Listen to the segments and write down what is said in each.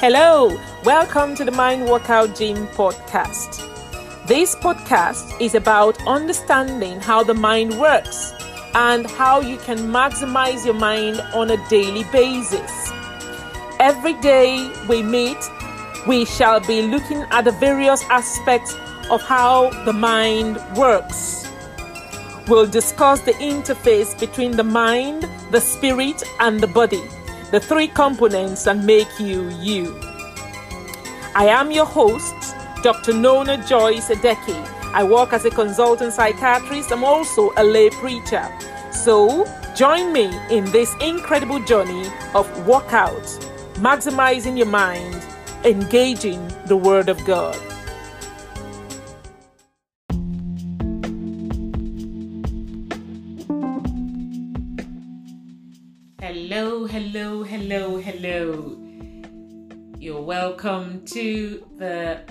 Hello, welcome to the Mind Workout Gym podcast. This podcast is about understanding how the mind works and how you can maximize your mind on a daily basis. Every day we meet, we shall be looking at the various aspects of how the mind works. We'll discuss the interface between the mind, the spirit, and the body the three components that make you you. I am your host, Dr. Nona Joyce Adeki. I work as a consultant psychiatrist. I'm also a lay preacher. So, join me in this incredible journey of workout, maximizing your mind, engaging the Word of God. Hello, hello, hello, hello. You're welcome to the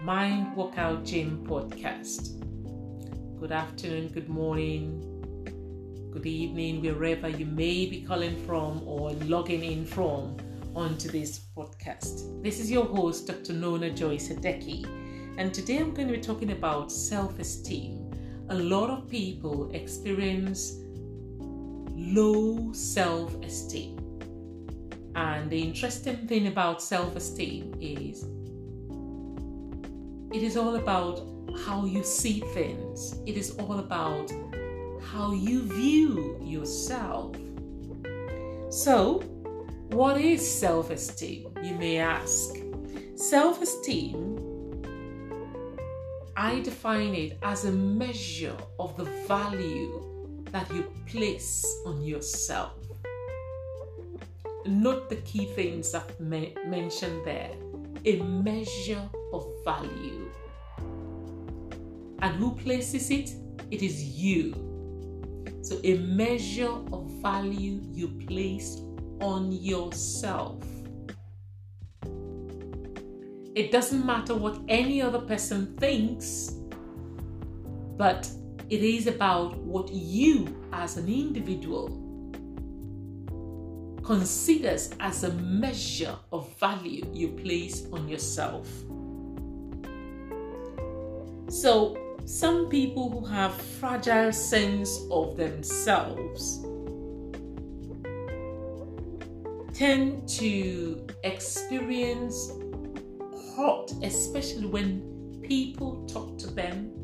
Mind Workout Gym podcast. Good afternoon, good morning, good evening, wherever you may be calling from or logging in from onto this podcast. This is your host, Dr. Nona Joyce Adeki, and today I'm going to be talking about self esteem. A lot of people experience low self esteem. And the interesting thing about self esteem is it is all about how you see things, it is all about how you view yourself. So, what is self esteem? You may ask. Self esteem, I define it as a measure of the value that you place on yourself. Note the key things I've me- mentioned there a measure of value. And who places it? It is you. So, a measure of value you place on yourself. It doesn't matter what any other person thinks, but it is about what you as an individual considers as a measure of value you place on yourself. So, some people who have fragile sense of themselves tend to experience hurt, especially when people talk to them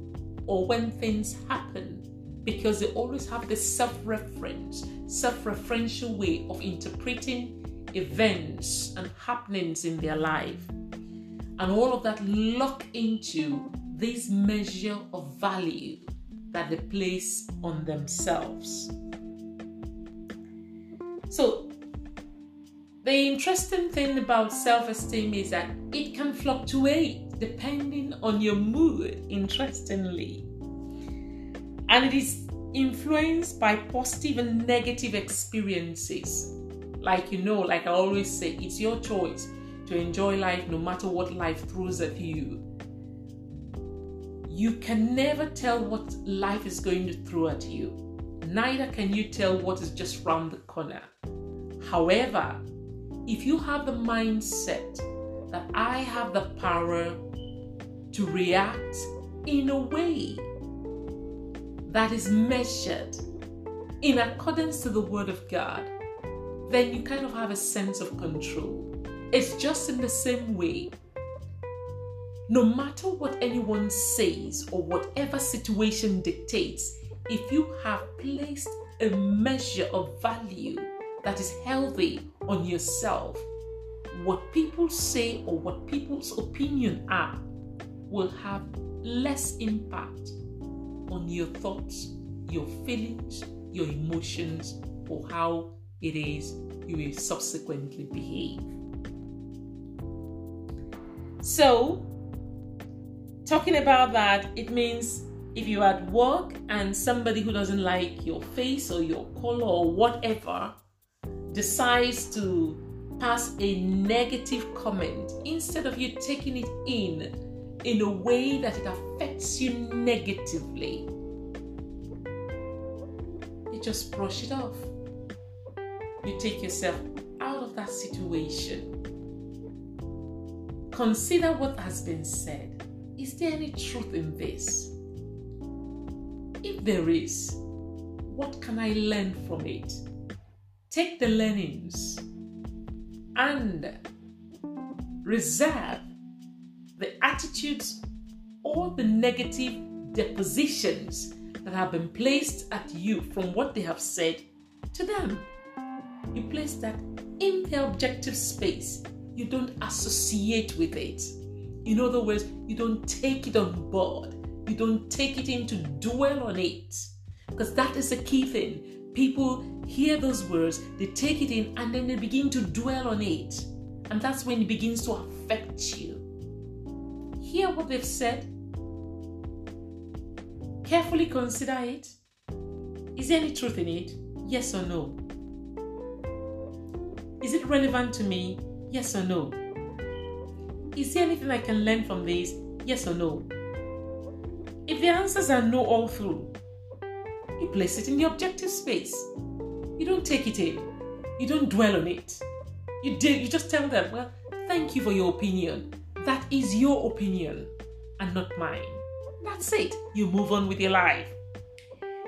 or when things happen because they always have this self reference, self referential way of interpreting events and happenings in their life. And all of that lock into this measure of value that they place on themselves. So, the interesting thing about self esteem is that it can fluctuate depending on your mood, interestingly. And it is influenced by positive and negative experiences. Like you know, like I always say, it's your choice to enjoy life no matter what life throws at you. You can never tell what life is going to throw at you. Neither can you tell what is just round the corner. However, if you have the mindset that I have the power to react in a way that is measured in accordance to the Word of God, then you kind of have a sense of control. It's just in the same way. No matter what anyone says or whatever situation dictates, if you have placed a measure of value that is healthy on yourself, what people say or what people's opinion are will have less impact on your thoughts, your feelings, your emotions, or how it is you will subsequently behave. So, talking about that, it means if you're at work and somebody who doesn't like your face or your color or whatever decides to pass a negative comment, instead of you taking it in in a way that it affects you negatively, you just brush it off. You take yourself out of that situation, consider what has been said. Is there any truth in this? If there is, what can I learn from it? Take the learnings and reserve attitudes or the negative depositions that have been placed at you from what they have said to them. You place that in the objective space. You don't associate with it. In other words, you don't take it on board. You don't take it in to dwell on it. Because that is the key thing. People hear those words, they take it in, and then they begin to dwell on it. And that's when it begins to affect you. Hear what they've said, carefully consider it. Is there any truth in it? Yes or no? Is it relevant to me? Yes or no? Is there anything I can learn from this? Yes or no? If the answers are no all through, you place it in the objective space. You don't take it in. You don't dwell on it. You do, you just tell them, well, thank you for your opinion. That is your opinion and not mine. That's it. You move on with your life.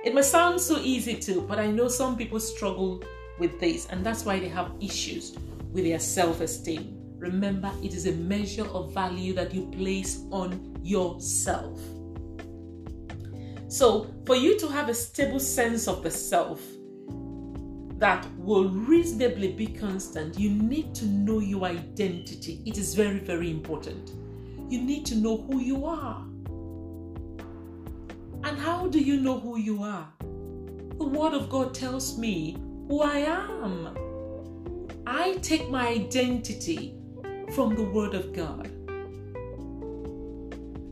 It may sound so easy too, but I know some people struggle with this, and that's why they have issues with their self esteem. Remember, it is a measure of value that you place on yourself. So, for you to have a stable sense of the self that will reasonably be constant, you need to know your identity. It is very, very important. You need to know who you are. And how do you know who you are? The Word of God tells me who I am. I take my identity from the Word of God.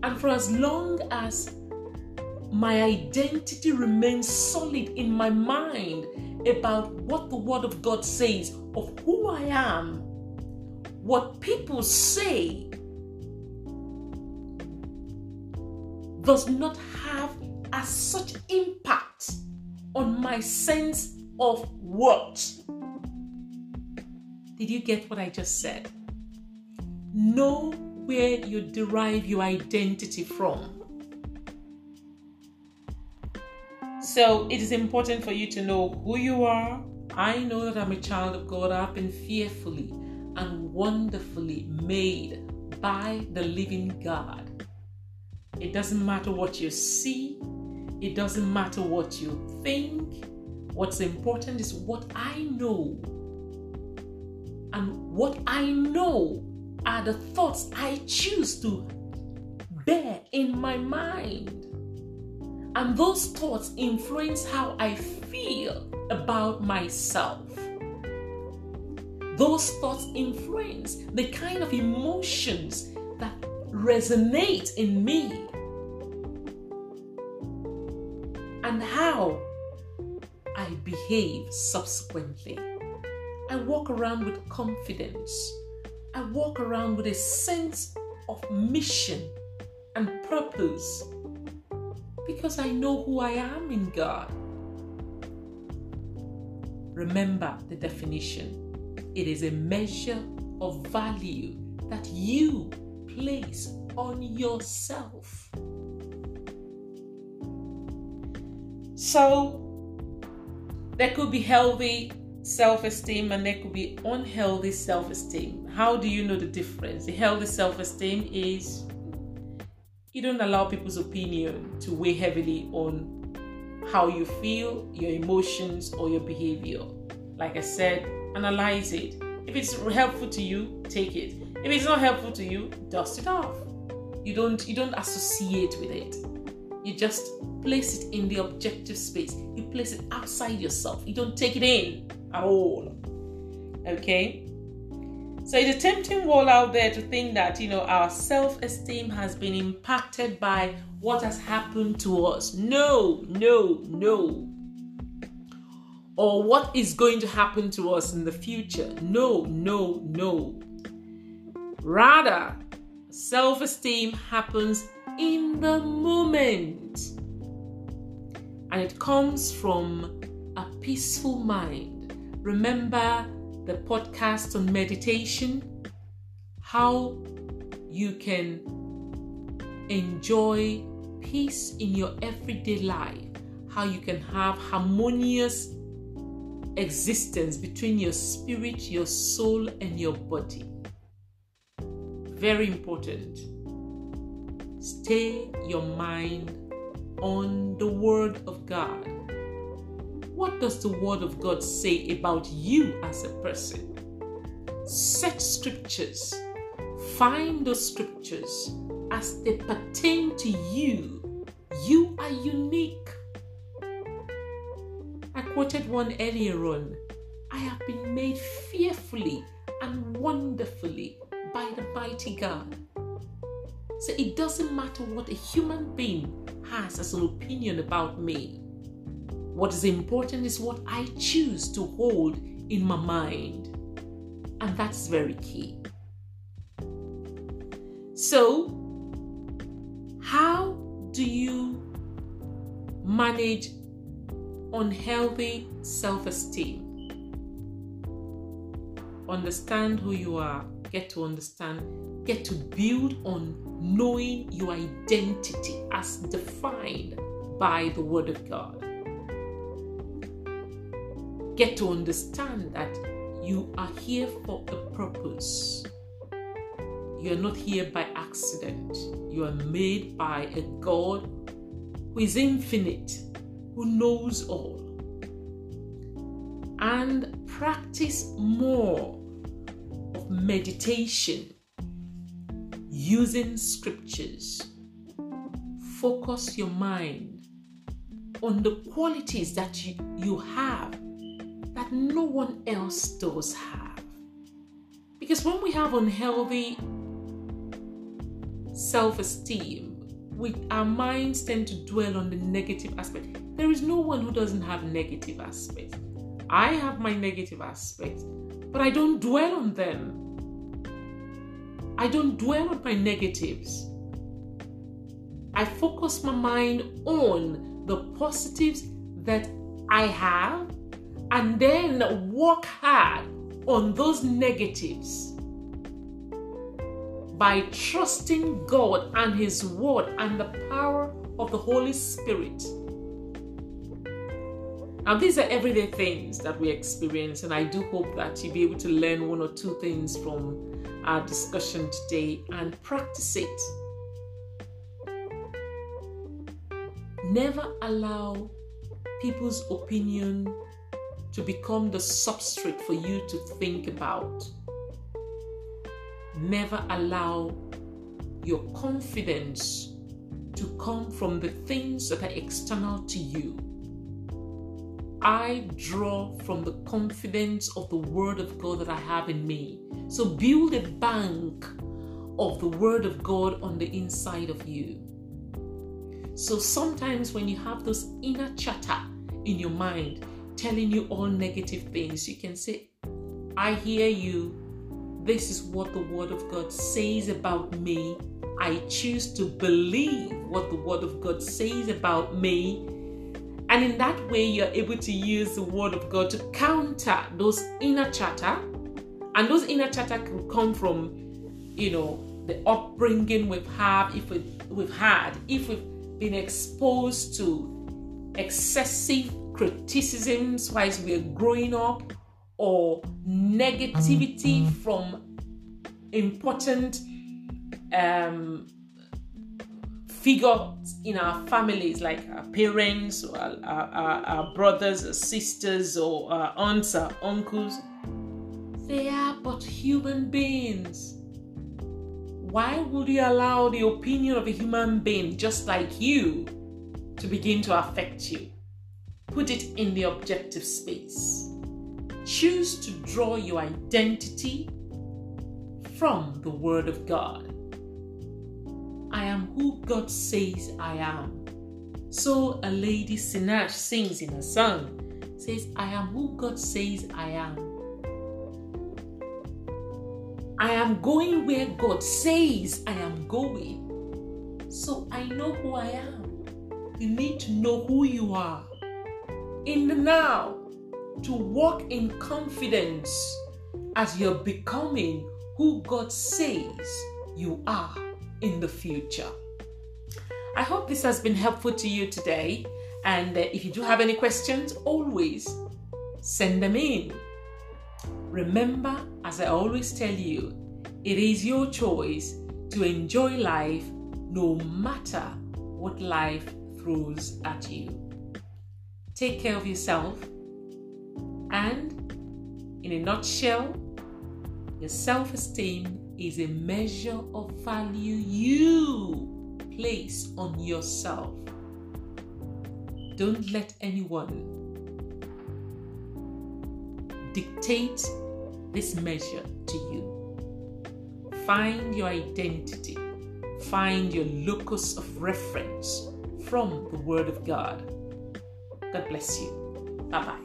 And for as long as my identity remains solid in my mind about what the Word of God says of who I am, what people say does not have as such impact on my sense of worth. Did you get what I just said? Know where you derive your identity from. So it is important for you to know who you are. I know that I'm a child of God. I've been fearfully and wonderfully made by the living God. It doesn't matter what you see, it doesn't matter what you think. What's important is what I know. And what I know are the thoughts I choose to bear in my mind. And those thoughts influence how I feel about myself. Those thoughts influence the kind of emotions that resonate in me and how I behave subsequently. I walk around with confidence. I walk around with a sense of mission and purpose because I know who I am in God. Remember the definition it is a measure of value that you place on yourself. So, there could be healthy self esteem and there could be unhealthy self esteem. How do you know the difference? The healthy self esteem is you don't allow people's opinion to weigh heavily on how you feel, your emotions, or your behavior. Like I said, analyze it. If it's helpful to you, take it. If it's not helpful to you, dust it off. You don't you don't associate with it. You just place it in the objective space. You place it outside yourself. You don't take it in at all. Okay? So it's a tempting wall out there to think that, you know, our self esteem has been impacted by what has happened to us. No, no, no. Or what is going to happen to us in the future. No, no, no. Rather, self esteem happens in the moment. And it comes from a peaceful mind. Remember the podcast on meditation, how you can enjoy peace in your everyday life, how you can have harmonious existence between your spirit, your soul, and your body. Very important. Stay your mind on the Word of God. What does the Word of God say about you as a person? Search scriptures. Find those scriptures as they pertain to you. You are unique. I quoted one earlier on. I have been made fearfully and wonderfully by the mighty God. So it doesn't matter what a human being has as an opinion about me. What is important is what I choose to hold in my mind. And that's very key. So, how do you manage unhealthy self esteem? Understand who you are, get to understand, get to build on knowing your identity as defined by the Word of God. Get to understand that you are here for a purpose. You are not here by accident. You are made by a God who is infinite, who knows all. And practice more of meditation using scriptures. Focus your mind on the qualities that you, you have that no one else does have. Because when we have unhealthy self esteem, our minds tend to dwell on the negative aspect. There is no one who doesn't have negative aspects. I have my negative aspects, but I don't dwell on them. I don't dwell on my negatives. I focus my mind on the positives that I have and then work hard on those negatives by trusting God and His Word and the power of the Holy Spirit. Now, these are everyday things that we experience, and I do hope that you'll be able to learn one or two things from our discussion today and practice it. Never allow people's opinion to become the substrate for you to think about. Never allow your confidence to come from the things that are external to you. I draw from the confidence of the Word of God that I have in me. So build a bank of the Word of God on the inside of you. So sometimes when you have those inner chatter in your mind telling you all negative things, you can say, I hear you. This is what the Word of God says about me. I choose to believe what the Word of God says about me and in that way, you're able to use the word of God to counter those inner chatter. And those inner chatter can come from, you know, the upbringing we've had, if we, we've had, if we've been exposed to excessive criticisms whilst we're growing up, or negativity from important um, figures in our families, like our parents, our, our, our brothers, sisters, or our aunts, or uncles, they are but human beings. Why would you allow the opinion of a human being just like you to begin to affect you? Put it in the objective space. Choose to draw your identity from the Word of God. I am who God says I am. So a lady Sinach sings in a song, says, I am who God says I am. I am going where God says I am going. So I know who I am. You need to know who you are in the now to walk in confidence as you're becoming who God says you are in the future. I hope this has been helpful to you today. And uh, if you do have any questions, always send them in. Remember, as I always tell you, it is your choice to enjoy life no matter what life throws at you. Take care of yourself, and in a nutshell, your self esteem is a measure of value you place on yourself. Don't let anyone dictate this measure to you. Find your identity, find your locus of reference from the Word of God. God bless you. Bye bye.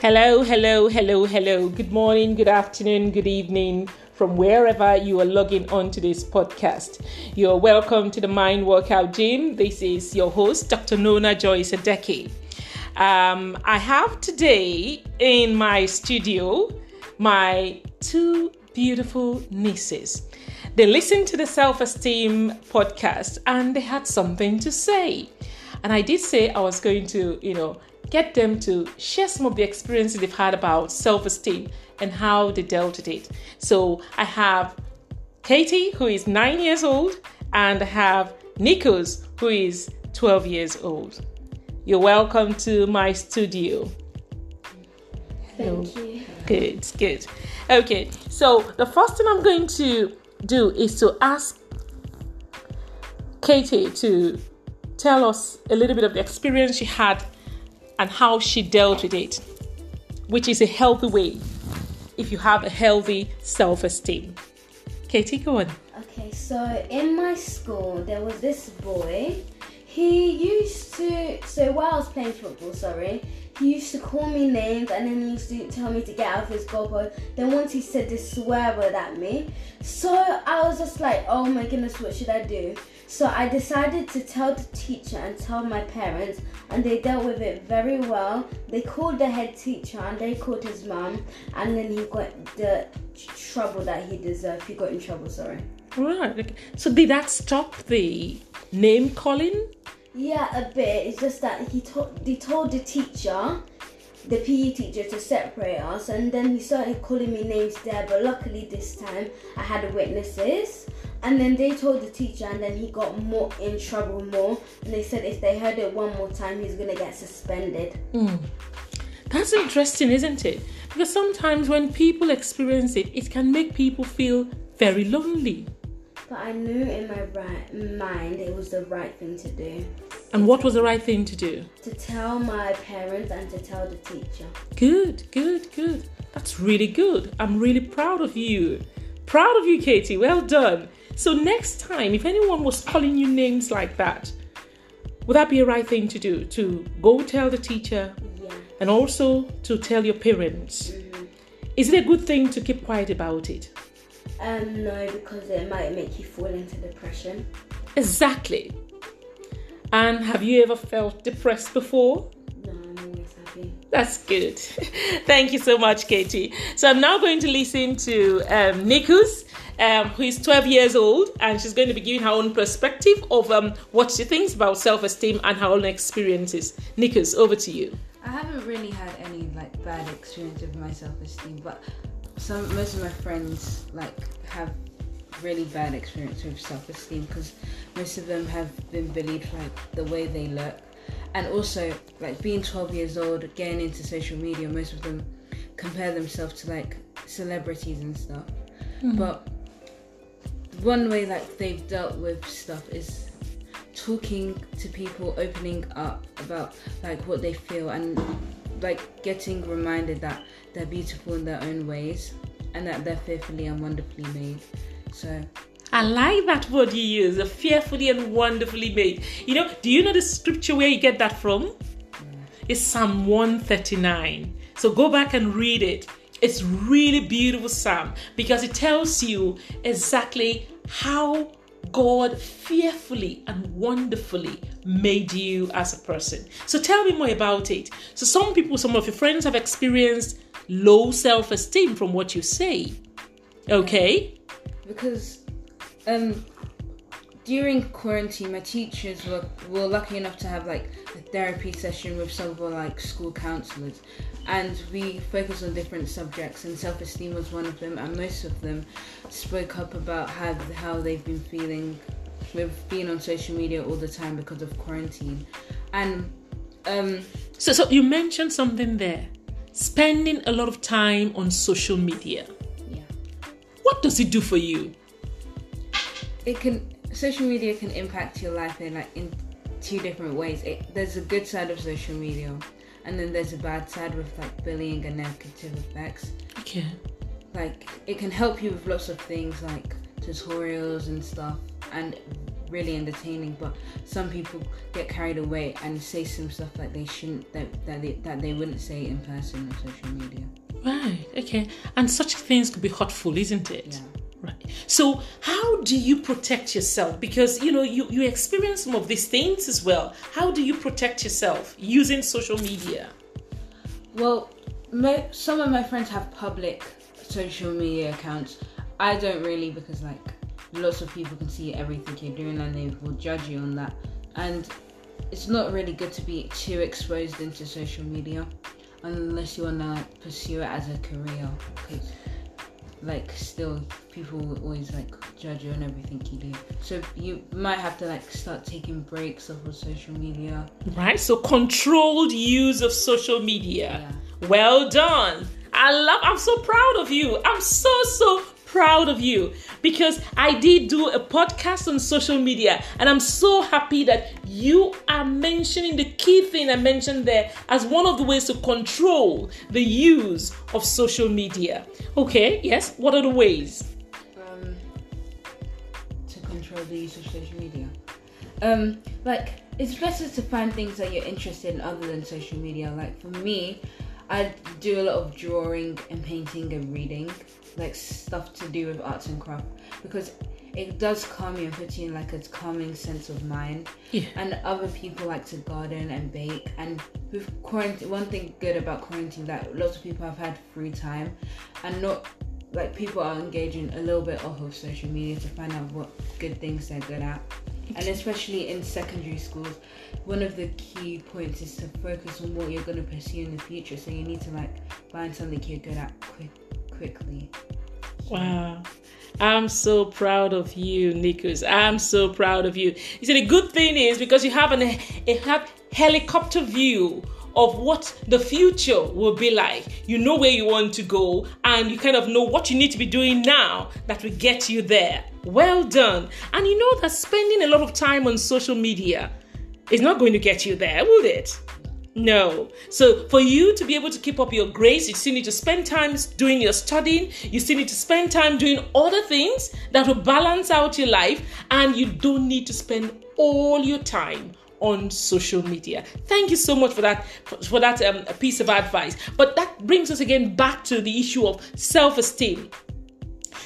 Hello, hello, hello, hello. Good morning, good afternoon, good evening from wherever you are logging on to this podcast. You're welcome to the Mind Workout Gym. This is your host, Dr. Nona Joyce Adeki. Um, I have today in my studio my two beautiful nieces. They listened to the Self Esteem podcast and they had something to say. And I did say I was going to, you know, get them to share some of the experiences they've had about self esteem and how they dealt with it. So I have Katie, who is nine years old, and I have Nikos, who is 12 years old. You're welcome to my studio. Thank you. Good, good. Okay, so the first thing I'm going to do is to ask Katie to tell us a little bit of the experience she had and how she dealt with it, which is a healthy way if you have a healthy self esteem. Katie, go on. Okay, so in my school, there was this boy. He used to, so while I was playing football, sorry, he used to call me names and then he used to tell me to get out of his goalpost. Then once he said this swear word at me. So I was just like, oh my goodness, what should I do? So I decided to tell the teacher and tell my parents, and they dealt with it very well. They called the head teacher and they called his mom, and then he got the trouble that he deserved. He got in trouble, sorry. Right. So did that stop the name calling? Yeah, a bit. It's just that he told he told the teacher, the PE teacher, to separate us, and then he started calling me names there. But luckily this time I had witnesses, and then they told the teacher, and then he got more in trouble more. And they said if they heard it one more time, he's gonna get suspended. Mm. That's interesting, isn't it? Because sometimes when people experience it, it can make people feel very lonely. But I knew in my right mind it was the right thing to do. And what was the right thing to do? To tell my parents and to tell the teacher. Good, good, good. That's really good. I'm really proud of you. Proud of you, Katie. Well done. So, next time, if anyone was calling you names like that, would that be a right thing to do? To go tell the teacher Yeah. and also to tell your parents? Mhm. Is it a good thing to keep quiet about it? Um, no, because it might make you fall into depression. Exactly. And have you ever felt depressed before? No, I'm always happy. That's good. Thank you so much, Katie. So I'm now going to listen to um, Nikus, um, who is 12 years old, and she's going to be giving her own perspective of um, what she thinks about self-esteem and her own experiences. Nikus, over to you. I haven't really had any like bad experience with my self-esteem, but some most of my friends like have really bad experience with self-esteem because most of them have been bullied like the way they look, and also like being 12 years old, getting into social media. Most of them compare themselves to like celebrities and stuff, mm-hmm. but one way like they've dealt with stuff is talking to people opening up about like what they feel and like getting reminded that they're beautiful in their own ways and that they're fearfully and wonderfully made so I like that word you use, a fearfully and wonderfully made. You know, do you know the scripture where you get that from? It's Psalm 139. So go back and read it. It's really beautiful psalm because it tells you exactly how God fearfully and wonderfully made you as a person. So tell me more about it. So some people, some of your friends have experienced low self-esteem from what you say. Okay? Because um during quarantine my teachers were, were lucky enough to have like a therapy session with some of our like school counselors and we focused on different subjects and self-esteem was one of them and most of them spoke up about how how they've been feeling with being on social media all the time because of quarantine and um So so you mentioned something there. Spending a lot of time on social media. yeah What does it do for you? it can social media can impact your life in like in two different ways it, there's a good side of social media and then there's a bad side with like bullying and negative effects Okay. like it can help you with lots of things like tutorials and stuff and really entertaining but some people get carried away and say some stuff that they shouldn't that, that they that they wouldn't say in person on social media Right. Okay. And such things could be hurtful, isn't it? yeah Right. So how do you protect yourself? Because you know you, you experience some of these things as well. How do you protect yourself using social media? Well, some of my friends have public social media accounts. I don't really because like lots of people can see everything you're doing and they will judge you on that. And it's not really good to be too exposed into social media unless you want to pursue it as a career. Because like still people will always like judge you on everything you do. So you might have to like start taking breaks off of social media. Right. So controlled use of social media. Yeah. Well done. I love I'm so proud of you. I'm so so proud of you because I did do a podcast on social media and I'm so happy that you are mentioning the key thing I mentioned there as one of the ways to control the use of social media. Okay, yes, what are the ways? um, to control the use of social media. Um, like it's better to find things that you're interested in other than social media. Like for me, I do a lot of drawing and painting and reading, like stuff to do with arts and craft, because it does calm you and put you in like a calming sense of mind. Yeah. And other people like to garden and bake. And with quarantine, one thing good about quarantine that lots of people have had free time, and not like people are engaging a little bit off of social media to find out what good things they're good at. And especially in secondary schools, one of the key points is to focus on what you're going to pursue in the future. So you need to like find something you're good at quick, quickly. Wow. I'm so proud of you, Nikos. I'm so proud of you. You see, the good thing is because you have an a have helicopter view of what the future will be like. You know where you want to go, and you kind of know what you need to be doing now that will get you there. Well done. And you know that spending a lot of time on social media is not going to get you there, will it? No. So for you to be able to keep up your grades, you still need to spend time doing your studying. You still need to spend time doing other things that will balance out your life, and you don't need to spend all your time on social media. Thank you so much for that for, that um, piece of advice. But that brings us again back to the issue of self-esteem.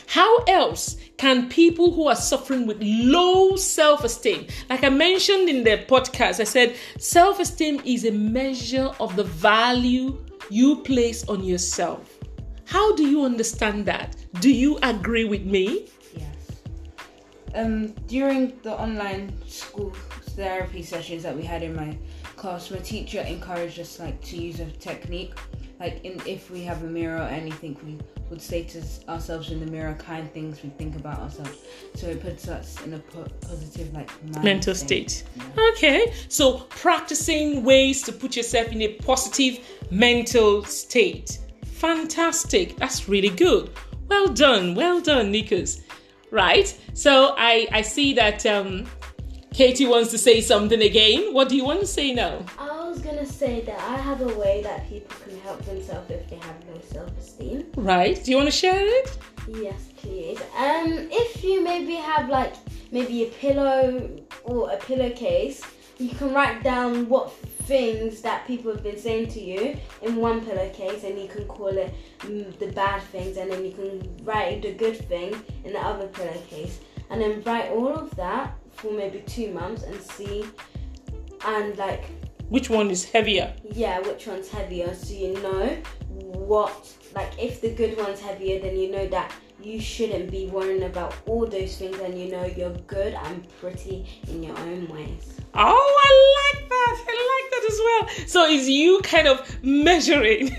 How else can people who are suffering with low self esteem, like I mentioned in the podcast, I said self esteem is a measure of the value you place on yourself. How do you understand that? Do you agree with me? Yes. Um, during the online school therapy sessions that we had in my class, my teacher encouraged us like to use a technique. Like in if we have a mirror or anything, we would say to ourselves in the mirror kind things we think about ourselves. So it puts us in a po- positive like Mental state. Okay, so practicing ways to put yourself in a positive mental state. Fantastic. That's really good. Well done. Well done, Nikos. Right. So I I see that um Katie wants to say something again. What do you want to say now? I was gonna say that I have a way that people can help themselves if they have low self-esteem. Right. Do you want to share it? Yes, please. Um, if you maybe have like maybe a pillow or a pillowcase, you can write down what things that people have been saying to you in one pillowcase, and you can call it mm, the bad things, and then you can write the good thing in the other pillowcase. and then write all of that for maybe two months and see, and like Which one is heavier? yeah, which one's heavier, so you know what. Like if the good one's heavier, then you know that you shouldn't be worrying about all those things, and you know you're good and pretty in your own ways. Oh, I like that. I like that as well. So is you kind of measuring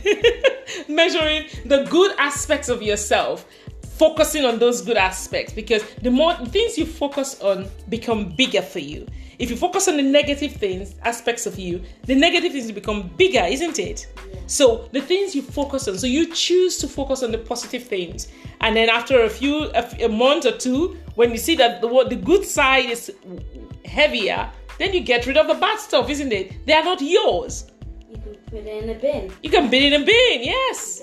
measuring the good aspects of yourself, focusing on those good aspects because the more things you focus on become bigger for you. If you focus on the negative things, aspects of you, the negative things become bigger, isn't it? So the things you focus on, so you choose to focus on the positive things, and then after a few a month or two, when you see that the what the good side is heavier, then you get rid of the bad stuff, isn't it? They are not yours. You can put it in a bin. You can bin it in a bin, yes.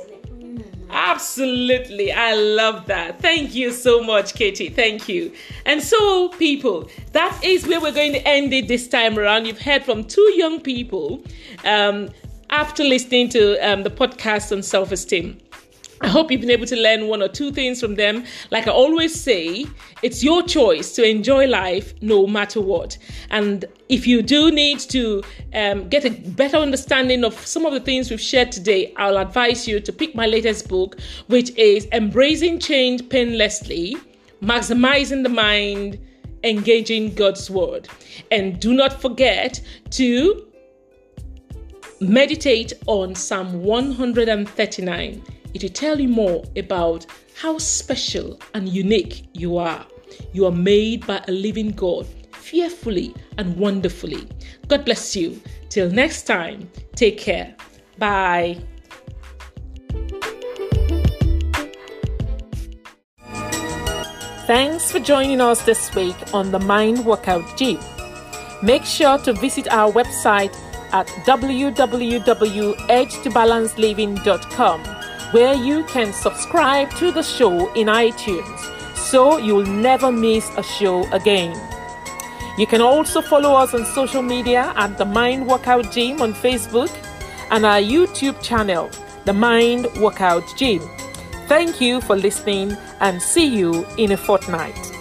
Absolutely. I love that. Thank you so much, Katie. Thank you. And so, people, that is where we're going to end it this time around. You've heard from two young people um, after listening to um, the podcast on self esteem. I hope you've been able to learn one or two things from them. Like I always say, it's your choice to enjoy life no matter what. And if you do need to um, get a better understanding of some of the things we've shared today, I'll advise you to pick my latest book, which is Embracing Change Painlessly Maximizing the Mind, Engaging God's Word. And do not forget to meditate on Psalm 139. It will tell you more about how special and unique you are. You are made by a living God, fearfully and wonderfully. God bless you. Till next time, take care. Bye. Thanks for joining us this week on the Mind Workout Gym. Make sure to visit our website at www.edgetobalanceliving.com where you can subscribe to the show in iTunes so you'll never miss a show again. You can also follow us on social media at the Mind Workout Gym on Facebook and our YouTube channel, The Mind Workout Gym. Thank you for listening and see you in a fortnight.